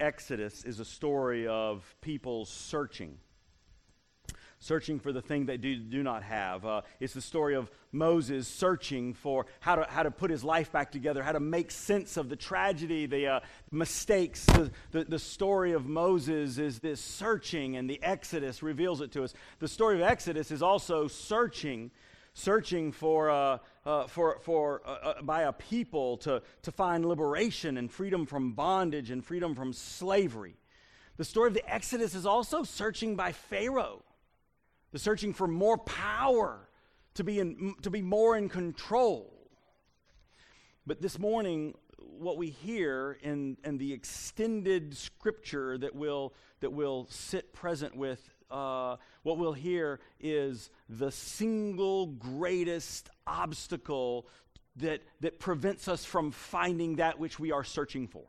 Exodus is a story of people searching. Searching for the thing they do, do not have. Uh, it's the story of Moses searching for how to, how to put his life back together, how to make sense of the tragedy, the uh, mistakes. The, the, the story of Moses is this searching, and the Exodus reveals it to us. The story of Exodus is also searching searching for, uh, uh, for, for uh, uh, by a people to, to find liberation and freedom from bondage and freedom from slavery. The story of the Exodus is also searching by Pharaoh, the searching for more power to be, in, to be more in control. But this morning, what we hear in, in the extended scripture that will, that will sit present with uh, what we'll hear is the single greatest obstacle that, that prevents us from finding that which we are searching for.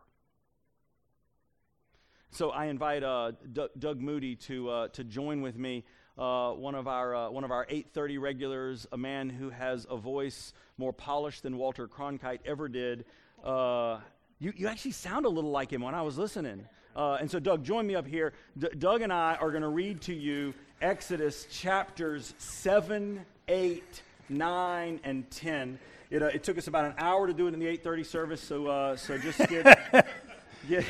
So I invite uh, D- Doug Moody to, uh, to join with me. Uh, one of our uh, one of our 8:30 regulars, a man who has a voice more polished than Walter Cronkite ever did. Uh, you, you actually sound a little like him when I was listening. Uh, and so, Doug, join me up here. D- Doug and I are going to read to you Exodus chapters 7, 8, 9, and 10. It, uh, it took us about an hour to do it in the 8:30 service, so uh, so just get get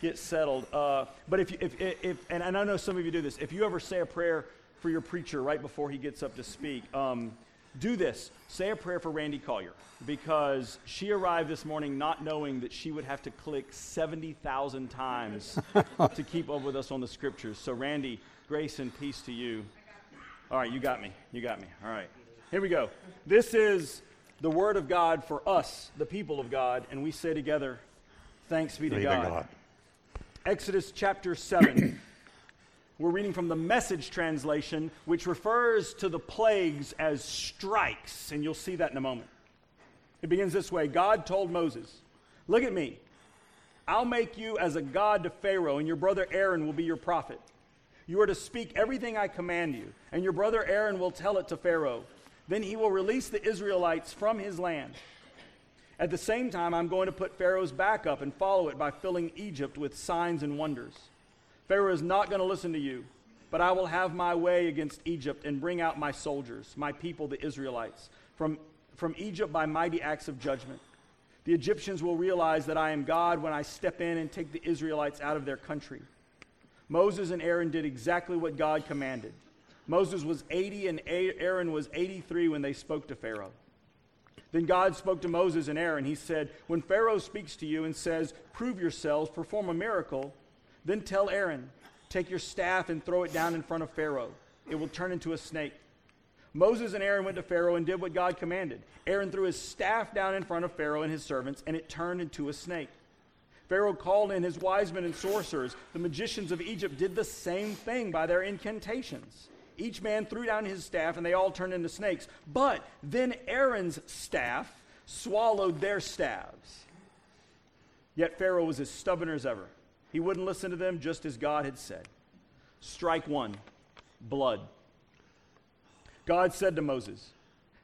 get settled. Uh, but if, if, if and I know some of you do this, if you ever say a prayer for your preacher right before he gets up to speak, um, do this. Say a prayer for Randy Collier because she arrived this morning not knowing that she would have to click 70,000 times to keep up with us on the scriptures. So, Randy, grace and peace to you. All right, you got me. You got me. All right. Here we go. This is the word of God for us, the people of God, and we say together, Thanks be to God. God. Exodus chapter 7. We're reading from the message translation, which refers to the plagues as strikes, and you'll see that in a moment. It begins this way God told Moses, Look at me. I'll make you as a god to Pharaoh, and your brother Aaron will be your prophet. You are to speak everything I command you, and your brother Aaron will tell it to Pharaoh. Then he will release the Israelites from his land. At the same time, I'm going to put Pharaoh's back up and follow it by filling Egypt with signs and wonders. Pharaoh is not going to listen to you, but I will have my way against Egypt and bring out my soldiers, my people, the Israelites, from, from Egypt by mighty acts of judgment. The Egyptians will realize that I am God when I step in and take the Israelites out of their country. Moses and Aaron did exactly what God commanded. Moses was 80 and Aaron was 83 when they spoke to Pharaoh. Then God spoke to Moses and Aaron. He said, When Pharaoh speaks to you and says, Prove yourselves, perform a miracle, then tell Aaron, Take your staff and throw it down in front of Pharaoh. It will turn into a snake. Moses and Aaron went to Pharaoh and did what God commanded. Aaron threw his staff down in front of Pharaoh and his servants, and it turned into a snake. Pharaoh called in his wise men and sorcerers. The magicians of Egypt did the same thing by their incantations. Each man threw down his staff, and they all turned into snakes. But then Aaron's staff swallowed their staves. Yet Pharaoh was as stubborn as ever. He wouldn't listen to them just as God had said. Strike one blood. God said to Moses,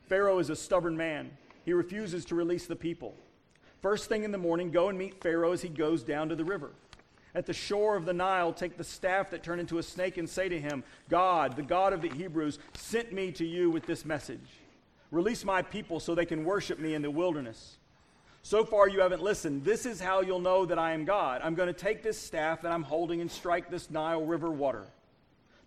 Pharaoh is a stubborn man. He refuses to release the people. First thing in the morning, go and meet Pharaoh as he goes down to the river. At the shore of the Nile, take the staff that turned into a snake and say to him, God, the God of the Hebrews, sent me to you with this message. Release my people so they can worship me in the wilderness. So far, you haven't listened. This is how you'll know that I am God. I'm going to take this staff that I'm holding and strike this Nile River water.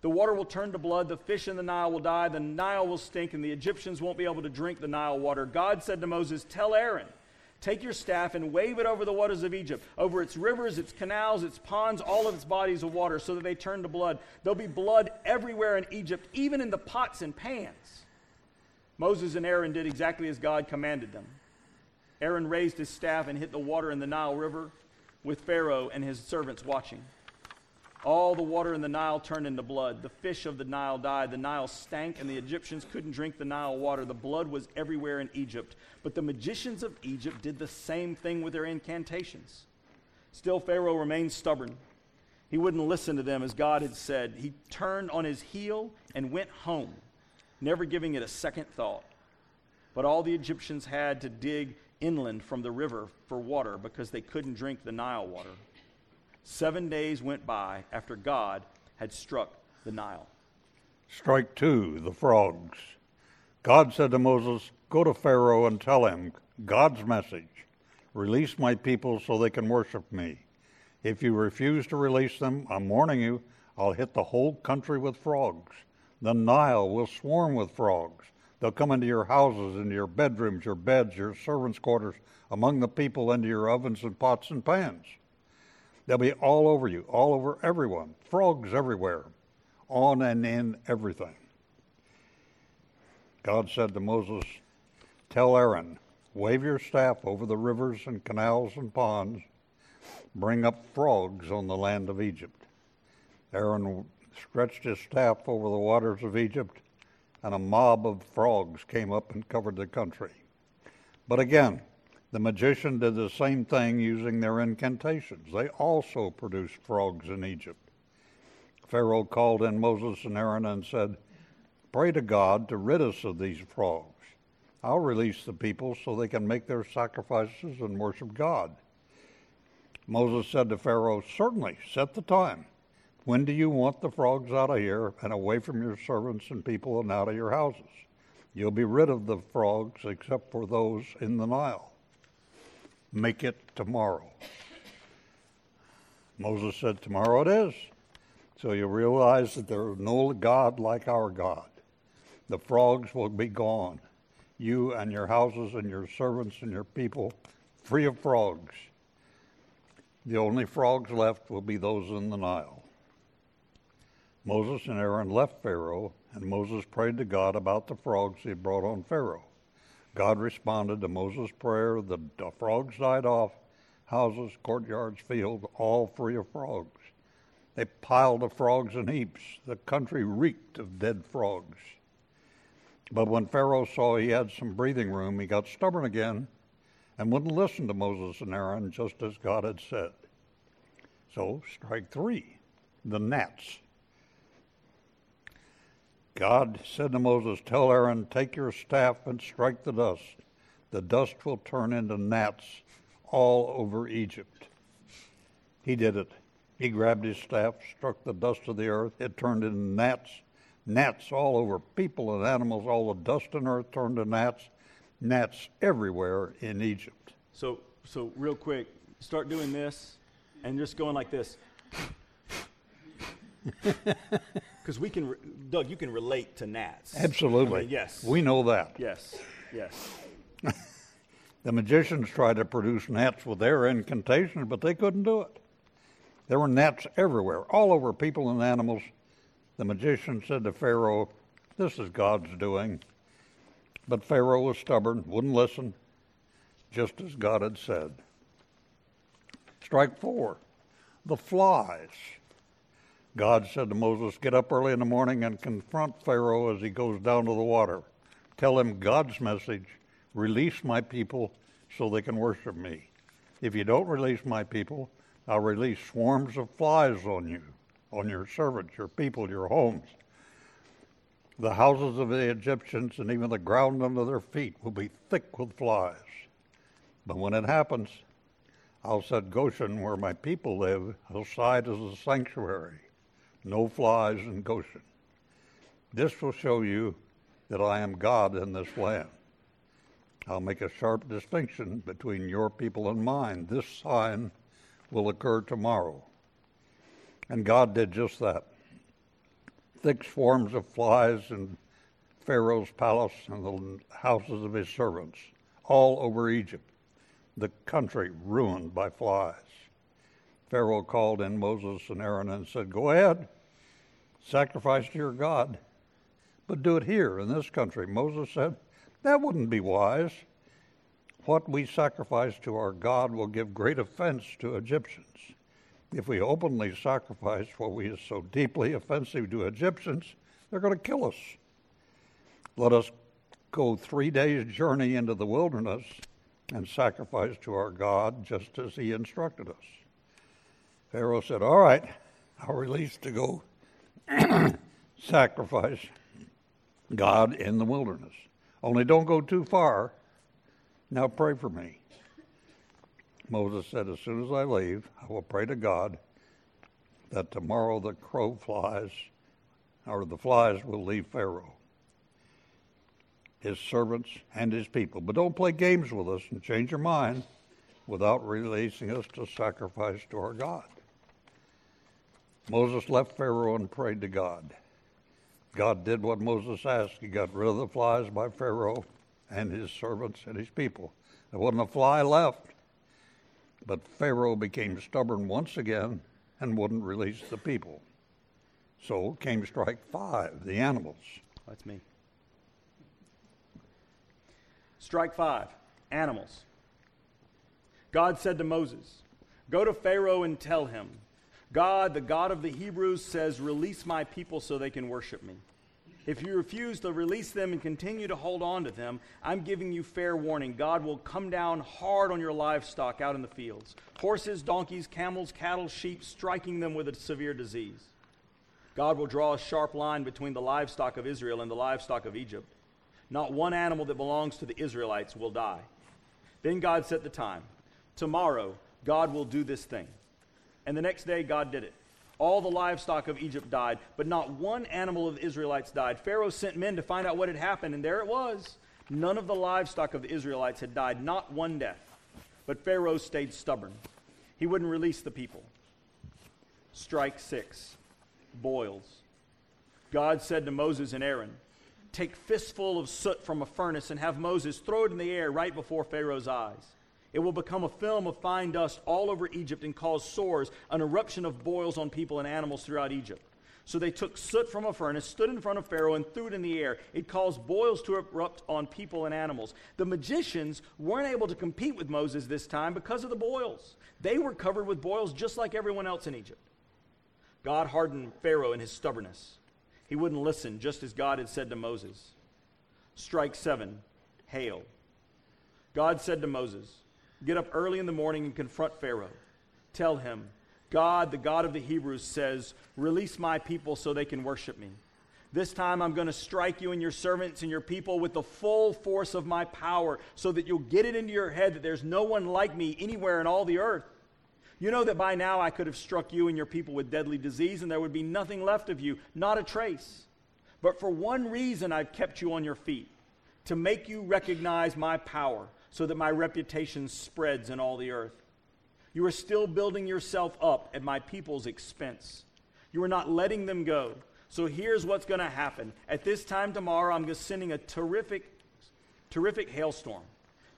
The water will turn to blood, the fish in the Nile will die, the Nile will stink, and the Egyptians won't be able to drink the Nile water. God said to Moses, Tell Aaron, take your staff and wave it over the waters of Egypt, over its rivers, its canals, its ponds, all of its bodies of water, so that they turn to blood. There'll be blood everywhere in Egypt, even in the pots and pans. Moses and Aaron did exactly as God commanded them. Aaron raised his staff and hit the water in the Nile River with Pharaoh and his servants watching. All the water in the Nile turned into blood. The fish of the Nile died. The Nile stank, and the Egyptians couldn't drink the Nile water. The blood was everywhere in Egypt. But the magicians of Egypt did the same thing with their incantations. Still, Pharaoh remained stubborn. He wouldn't listen to them as God had said. He turned on his heel and went home, never giving it a second thought. But all the Egyptians had to dig inland from the river for water because they couldn't drink the Nile water. Seven days went by after God had struck the Nile. Strike two, the frogs. God said to Moses, Go to Pharaoh and tell him God's message release my people so they can worship me. If you refuse to release them, I'm warning you, I'll hit the whole country with frogs. The Nile will swarm with frogs. They'll come into your houses, into your bedrooms, your beds, your servants' quarters, among the people, into your ovens and pots and pans. They'll be all over you, all over everyone. Frogs everywhere, on and in everything. God said to Moses, Tell Aaron, wave your staff over the rivers and canals and ponds, bring up frogs on the land of Egypt. Aaron stretched his staff over the waters of Egypt, and a mob of frogs came up and covered the country. But again, the magician did the same thing using their incantations. They also produced frogs in Egypt. Pharaoh called in Moses and Aaron and said, Pray to God to rid us of these frogs. I'll release the people so they can make their sacrifices and worship God. Moses said to Pharaoh, Certainly, set the time. When do you want the frogs out of here and away from your servants and people and out of your houses? You'll be rid of the frogs except for those in the Nile. Make it tomorrow. Moses said, Tomorrow it is. So you realize that there is no God like our God. The frogs will be gone. You and your houses and your servants and your people free of frogs. The only frogs left will be those in the Nile. Moses and Aaron left Pharaoh, and Moses prayed to God about the frogs he had brought on Pharaoh. God responded to Moses' prayer. The, frogs died off, houses, courtyards, fields, all free of frogs. They piled the frogs in heaps. The country reeked of dead frogs. But when Pharaoh saw he had some breathing room, he got stubborn again and wouldn't listen to Moses and Aaron just as God had said. So, strike three the gnats. God said to Moses, Tell Aaron, take your staff and strike the dust. The dust will turn into gnats all over Egypt. He did it. He grabbed his staff, struck the dust of the earth. It turned into gnats gnats all over people and animals. All the dust on earth turned to gnats. Gnats everywhere in Egypt. So, so real quick, start doing this and just going like this. Because we can, Doug, you can relate to gnats. Absolutely. I mean, yes. We know that. Yes, yes. the magicians tried to produce gnats with their incantations, but they couldn't do it. There were gnats everywhere, all over people and animals. The magician said to Pharaoh, This is God's doing. But Pharaoh was stubborn, wouldn't listen, just as God had said. Strike four the flies. God said to Moses, Get up early in the morning and confront Pharaoh as he goes down to the water. Tell him God's message release my people so they can worship me. If you don't release my people, I'll release swarms of flies on you on your servants, your people, your homes. The houses of the Egyptians and even the ground under their feet will be thick with flies. But when it happens, I'll set Goshen, where my people live, aside as a sanctuary. No flies in Goshen. This will show you that I am God in this land. I'll make a sharp distinction between your people and mine. This sign will occur tomorrow. And God did just that. Thick swarms of flies in Pharaoh's palace and the houses of his servants, all over Egypt, the country ruined by flies. Pharaoh called in Moses and Aaron and said, Go ahead, sacrifice to your God, but do it here in this country. Moses said, That wouldn't be wise. What we sacrifice to our God will give great offense to Egyptians. If we openly sacrifice what we is so deeply offensive to Egyptians, they're going to kill us. Let us go three days' journey into the wilderness and sacrifice to our God just as he instructed us. Pharaoh said, All right, I'll release to go sacrifice God in the wilderness. Only don't go too far. Now pray for me. Moses said, As soon as I leave, I will pray to God that tomorrow the crow flies, or the flies will leave Pharaoh, his servants, and his people. But don't play games with us and change your mind without releasing us to sacrifice to our God. Moses left Pharaoh and prayed to God. God did what Moses asked. He got rid of the flies by Pharaoh and his servants and his people. There wasn't a fly left. But Pharaoh became stubborn once again and wouldn't release the people. So came strike five, the animals. That's me. Strike five, animals. God said to Moses, Go to Pharaoh and tell him, God, the God of the Hebrews, says, Release my people so they can worship me. If you refuse to release them and continue to hold on to them, I'm giving you fair warning. God will come down hard on your livestock out in the fields horses, donkeys, camels, cattle, sheep, striking them with a severe disease. God will draw a sharp line between the livestock of Israel and the livestock of Egypt. Not one animal that belongs to the Israelites will die. Then God set the time. Tomorrow, God will do this thing. And the next day, God did it. All the livestock of Egypt died, but not one animal of the Israelites died. Pharaoh sent men to find out what had happened, and there it was. None of the livestock of the Israelites had died, not one death. But Pharaoh stayed stubborn. He wouldn't release the people. Strike six boils. God said to Moses and Aaron, Take fistful of soot from a furnace and have Moses throw it in the air right before Pharaoh's eyes. It will become a film of fine dust all over Egypt and cause sores, an eruption of boils on people and animals throughout Egypt. So they took soot from a furnace, stood in front of Pharaoh, and threw it in the air. It caused boils to erupt on people and animals. The magicians weren't able to compete with Moses this time because of the boils. They were covered with boils just like everyone else in Egypt. God hardened Pharaoh in his stubbornness. He wouldn't listen, just as God had said to Moses. Strike seven, hail. God said to Moses, Get up early in the morning and confront Pharaoh. Tell him, God, the God of the Hebrews, says, Release my people so they can worship me. This time I'm going to strike you and your servants and your people with the full force of my power so that you'll get it into your head that there's no one like me anywhere in all the earth. You know that by now I could have struck you and your people with deadly disease and there would be nothing left of you, not a trace. But for one reason I've kept you on your feet to make you recognize my power so that my reputation spreads in all the earth. You are still building yourself up at my people's expense. You are not letting them go. So here's what's going to happen. At this time tomorrow, I'm sending a terrific, terrific hailstorm.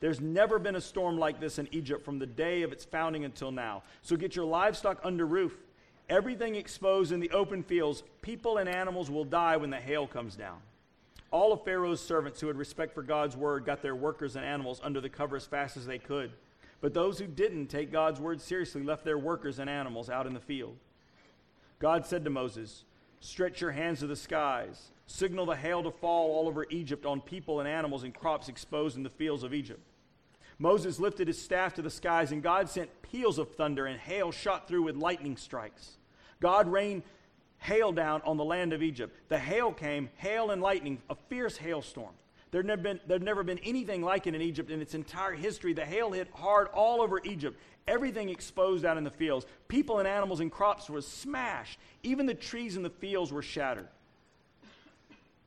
There's never been a storm like this in Egypt from the day of its founding until now. So get your livestock under roof. Everything exposed in the open fields, people and animals will die when the hail comes down. All of Pharaoh's servants who had respect for God's word got their workers and animals under the cover as fast as they could. But those who didn't take God's word seriously left their workers and animals out in the field. God said to Moses, Stretch your hands to the skies, signal the hail to fall all over Egypt on people and animals and crops exposed in the fields of Egypt. Moses lifted his staff to the skies, and God sent peals of thunder, and hail shot through with lightning strikes. God rained hail down on the land of Egypt. The hail came, hail and lightning, a fierce hailstorm. There'd never, been, there'd never been anything like it in Egypt in its entire history. The hail hit hard all over Egypt. Everything exposed out in the fields. People and animals and crops were smashed. Even the trees in the fields were shattered.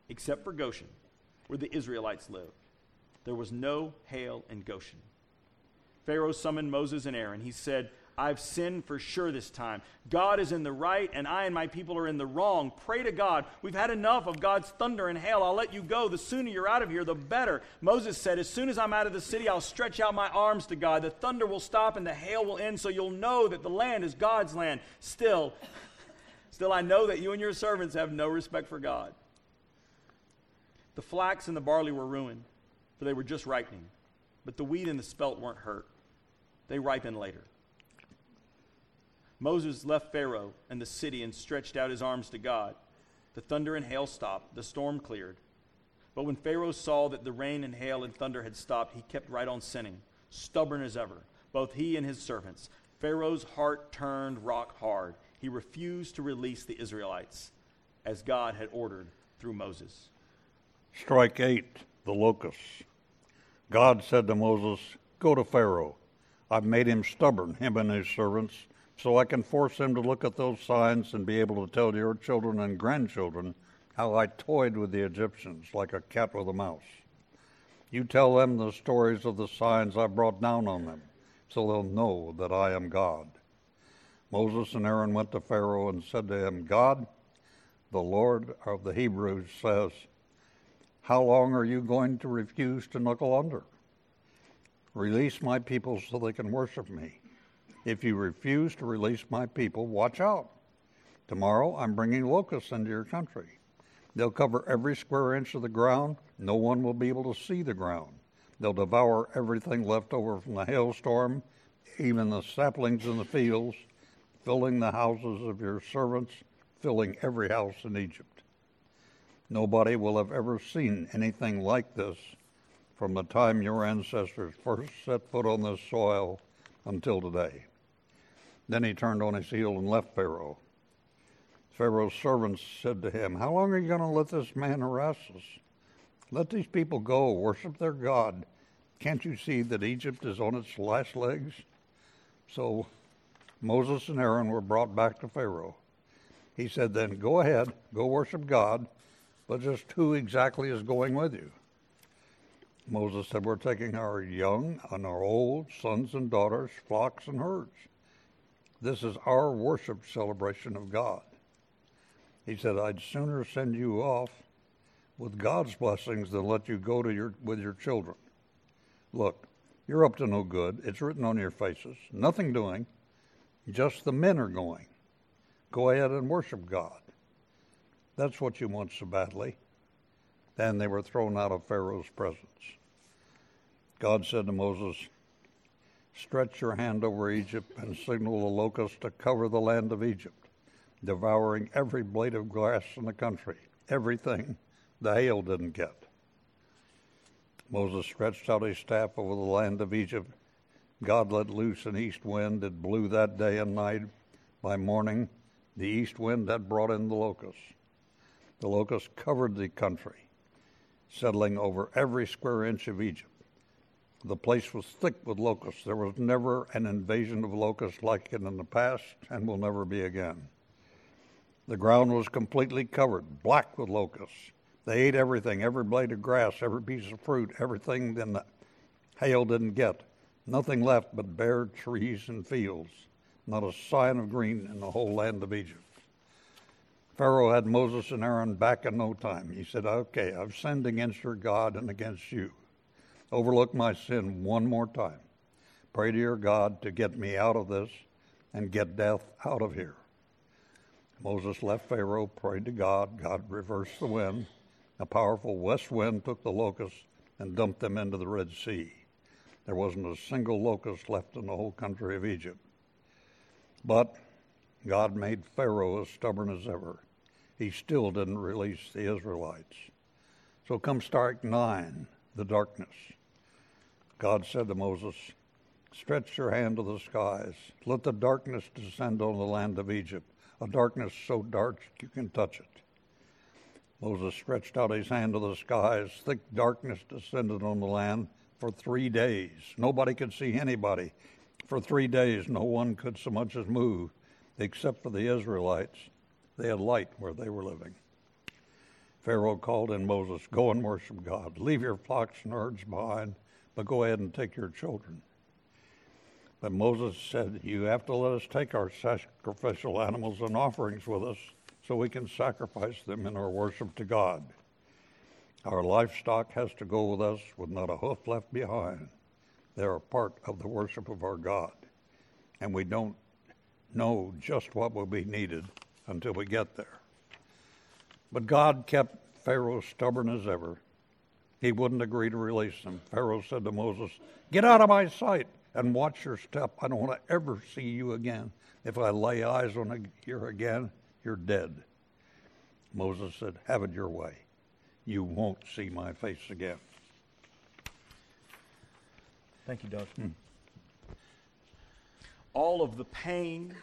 Except for Goshen, where the Israelites lived. There was no hail in Goshen. Pharaoh summoned Moses and Aaron. He said, I've sinned for sure this time. God is in the right, and I and my people are in the wrong. Pray to God. We've had enough of God's thunder and hail. I'll let you go. The sooner you're out of here, the better. Moses said, As soon as I'm out of the city, I'll stretch out my arms to God. The thunder will stop and the hail will end, so you'll know that the land is God's land. Still, still, I know that you and your servants have no respect for God. The flax and the barley were ruined, for they were just ripening. But the wheat and the spelt weren't hurt, they ripened later. Moses left Pharaoh and the city and stretched out his arms to God. The thunder and hail stopped, the storm cleared. But when Pharaoh saw that the rain and hail and thunder had stopped, he kept right on sinning, stubborn as ever, both he and his servants. Pharaoh's heart turned rock hard. He refused to release the Israelites, as God had ordered through Moses. Strike eight, the locusts. God said to Moses, Go to Pharaoh. I've made him stubborn, him and his servants so I can force them to look at those signs and be able to tell your children and grandchildren how I toyed with the Egyptians like a cat with a mouse. You tell them the stories of the signs I brought down on them, so they'll know that I am God. Moses and Aaron went to Pharaoh and said to him, God, the Lord of the Hebrews, says, How long are you going to refuse to knuckle under? Release my people so they can worship me. If you refuse to release my people, watch out. Tomorrow I'm bringing locusts into your country. They'll cover every square inch of the ground. No one will be able to see the ground. They'll devour everything left over from the hailstorm, even the saplings in the fields, filling the houses of your servants, filling every house in Egypt. Nobody will have ever seen anything like this from the time your ancestors first set foot on this soil until today. Then he turned on his heel and left Pharaoh. Pharaoh's servants said to him, How long are you going to let this man harass us? Let these people go, worship their God. Can't you see that Egypt is on its last legs? So Moses and Aaron were brought back to Pharaoh. He said, Then go ahead, go worship God, but just who exactly is going with you? Moses said, We're taking our young and our old, sons and daughters, flocks and herds. This is our worship celebration of God. He said, I'd sooner send you off with God's blessings than let you go to your, with your children. Look, you're up to no good. It's written on your faces. Nothing doing. Just the men are going. Go ahead and worship God. That's what you want so badly. Then they were thrown out of Pharaoh's presence. God said to Moses, Stretch your hand over Egypt and signal the locusts to cover the land of Egypt devouring every blade of grass in the country, everything the hail didn't get. Moses stretched out his staff over the land of Egypt. God let loose an east wind that blew that day and night. By morning, the east wind had brought in the locusts. The locusts covered the country, settling over every square inch of Egypt. The place was thick with locusts. There was never an invasion of locusts like it in the past and will never be again. The ground was completely covered, black with locusts. They ate everything, every blade of grass, every piece of fruit, everything that the hail didn't get. Nothing left but bare trees and fields. Not a sign of green in the whole land of Egypt. Pharaoh had Moses and Aaron back in no time. He said, Okay, I've sinned against your God and against you. Overlook my sin one more time. Pray to your God to get me out of this and get death out of here. Moses left Pharaoh, prayed to God. God reversed the wind. A powerful west wind took the locusts and dumped them into the Red Sea. There wasn't a single locust left in the whole country of Egypt. But God made Pharaoh as stubborn as ever. He still didn't release the Israelites. So come strike nine, the darkness. God said to Moses, Stretch your hand to the skies. Let the darkness descend on the land of Egypt a darkness so dark you can touch it. Moses stretched out his hand to the skies. Thick darkness descended on the land for three days. Nobody could see anybody. For three days, no one could so much as move, except for the Israelites. They had light where they were living. Pharaoh called in Moses, Go and worship God. Leave your flocks and herds behind, but go ahead and take your children. But Moses said, You have to let us take our sacrificial animals and offerings with us so we can sacrifice them in our worship to God. Our livestock has to go with us with not a hoof left behind. They are a part of the worship of our God. And we don't know just what will be needed until we get there. But God kept Pharaoh stubborn as ever. He wouldn't agree to release them. Pharaoh said to Moses, Get out of my sight and watch your step. I don't want to ever see you again. If I lay eyes on you again, you're dead. Moses said, Have it your way. You won't see my face again. Thank you, Doug. Hmm. All of the pain,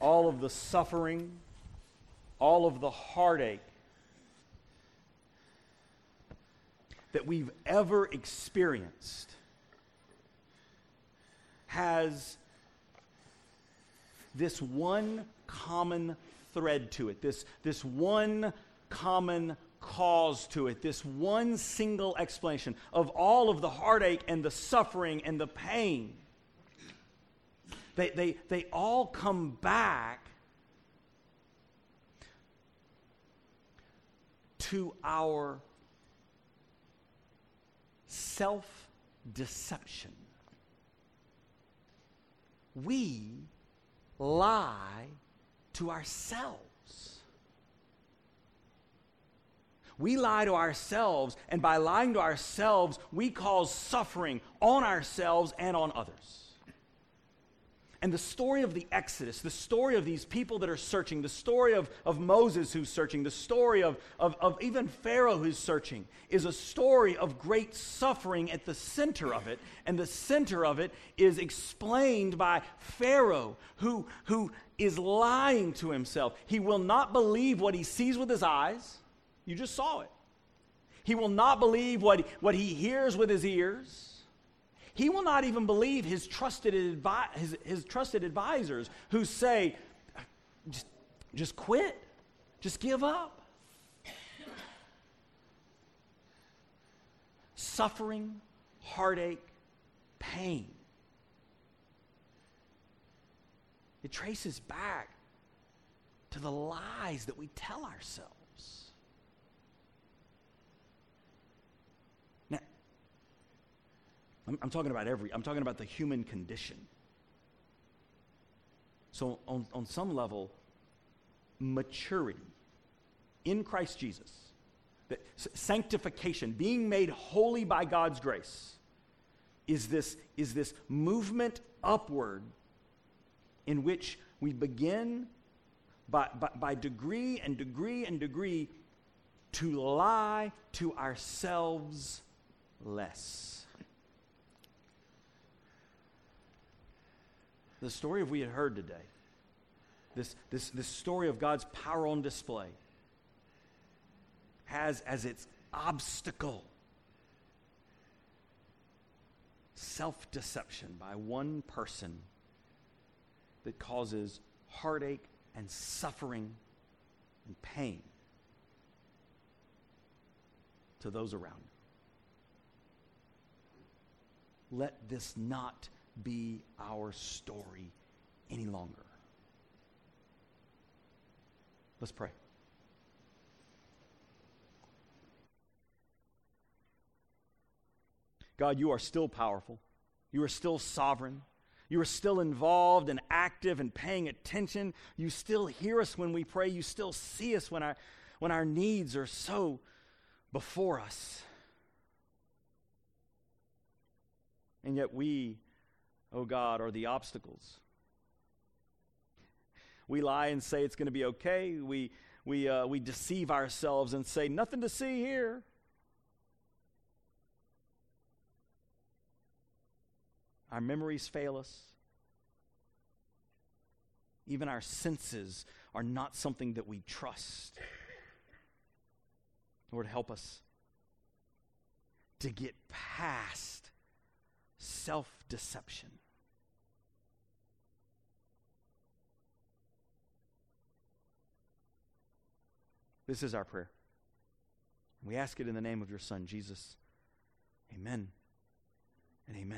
all of the suffering, all of the heartache that we've ever experienced has this one common thread to it, this, this one common cause to it, this one single explanation of all of the heartache and the suffering and the pain. They, they, they all come back to our self deception. We lie to ourselves. We lie to ourselves, and by lying to ourselves, we cause suffering on ourselves and on others. And the story of the Exodus, the story of these people that are searching, the story of, of Moses who's searching, the story of, of, of even Pharaoh who's searching, is a story of great suffering at the center of it. And the center of it is explained by Pharaoh, who, who is lying to himself. He will not believe what he sees with his eyes. You just saw it. He will not believe what, what he hears with his ears. He will not even believe his trusted, advi- his, his trusted advisors who say, just, just quit, just give up. Suffering, heartache, pain. It traces back to the lies that we tell ourselves. I'm, I'm talking about every, I'm talking about the human condition. So, on, on some level, maturity in Christ Jesus, that sanctification, being made holy by God's grace, is this, is this movement upward in which we begin by, by, by degree and degree and degree to lie to ourselves less. The story of we had heard today, this, this, this story of God's power on display, has as its obstacle self deception by one person that causes heartache and suffering and pain to those around. Let this not be our story any longer. Let's pray. God, you are still powerful. You are still sovereign. You are still involved and active and paying attention. You still hear us when we pray. You still see us when our, when our needs are so before us. And yet we oh God, are the obstacles. We lie and say it's going to be okay. We, we, uh, we deceive ourselves and say, nothing to see here. Our memories fail us. Even our senses are not something that we trust. Lord, help us to get past self deception. This is our prayer. We ask it in the name of your Son, Jesus. Amen and amen.